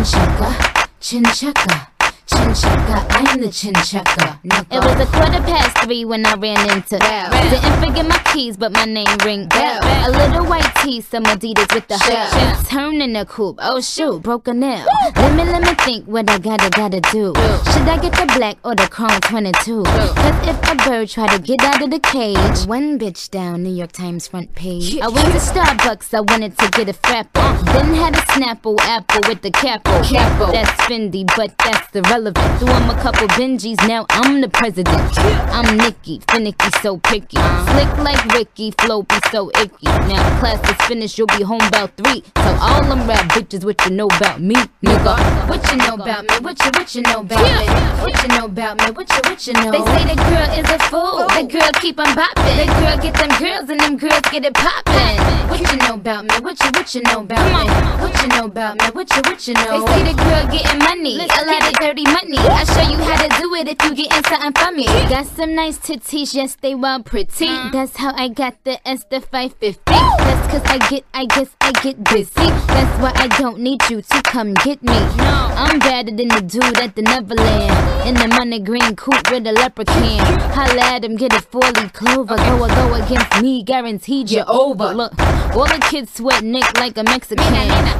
Chin checker, chin checker. Chin checker, I'm the chin checker. It was a quarter past three when I ran into. Bell. Didn't forget my keys, but my name ring. Bell. A little white tee, some Adidas with the hook. Turn in the coupe. Oh shoot, broke a nail. Let me let me think what I gotta gotta do. Should I get the black or the chrome 22? Cause if a bird try to get out of the cage, one bitch down, New York Times front page. I went to Starbucks, I wanted to get a frappo. Then had a Snapple apple with the capo. Capo. That's Fendi, but that's irrelevant. Threw him a couple Benjis, now I'm the president. I'm Nicki, finicky, so picky. Slick like Ricky, flow be so icky. Now class is finished, you'll be home about three. Tell all them rap bitches what you know about me, nigga. What you know about me? What you what you know about me? What you know about me? What you what you know? They say the girl is a fool. The girl keep on bopping. The girl get them girls and them girls get it poppin'. What you know about me? What you what you know about me? What you know about me? What you what you know? They say the girl getting money, a lot of dirty money. I show you how to do it if you getting something from me. Got some nice titties, yes they well pretty. That's how I got the S the 550. That's cause I get, I guess I get busy. That's why I don't need you to come get me. I'm better than the dude at the Neverland. In the money green coupe with a leprechaun. Holla at him, get a four leaf clover. Go or go against me, guaranteed you're over. Look, all the kids sweat Nick like a Mexican.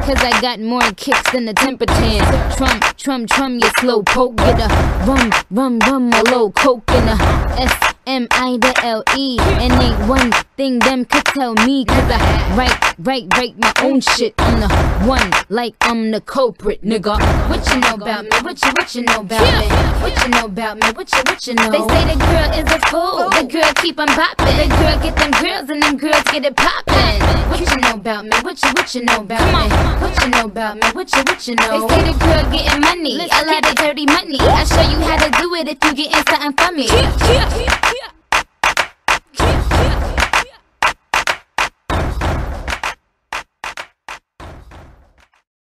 Cause I got more kicks than a temper tan. Trump, Trump, Trump, you slow poke. Get a rum, rum, rum, a low coke and a S. M I the L E and ain't one thing them could tell me cause I write, write, write my own shit. I'm the one like I'm the culprit, nigga. What you know about me? What you what you know about me? What you know about me? What you what you know? They say the girl is a fool. The girl keep on bopping. The girl get them girls and them girls get it poppin'. What you know about me? What you what you know about me? What you know about me? What you what you know? They say the girl getting money, a lot of dirty money. I show you how to do it if you getting something from me.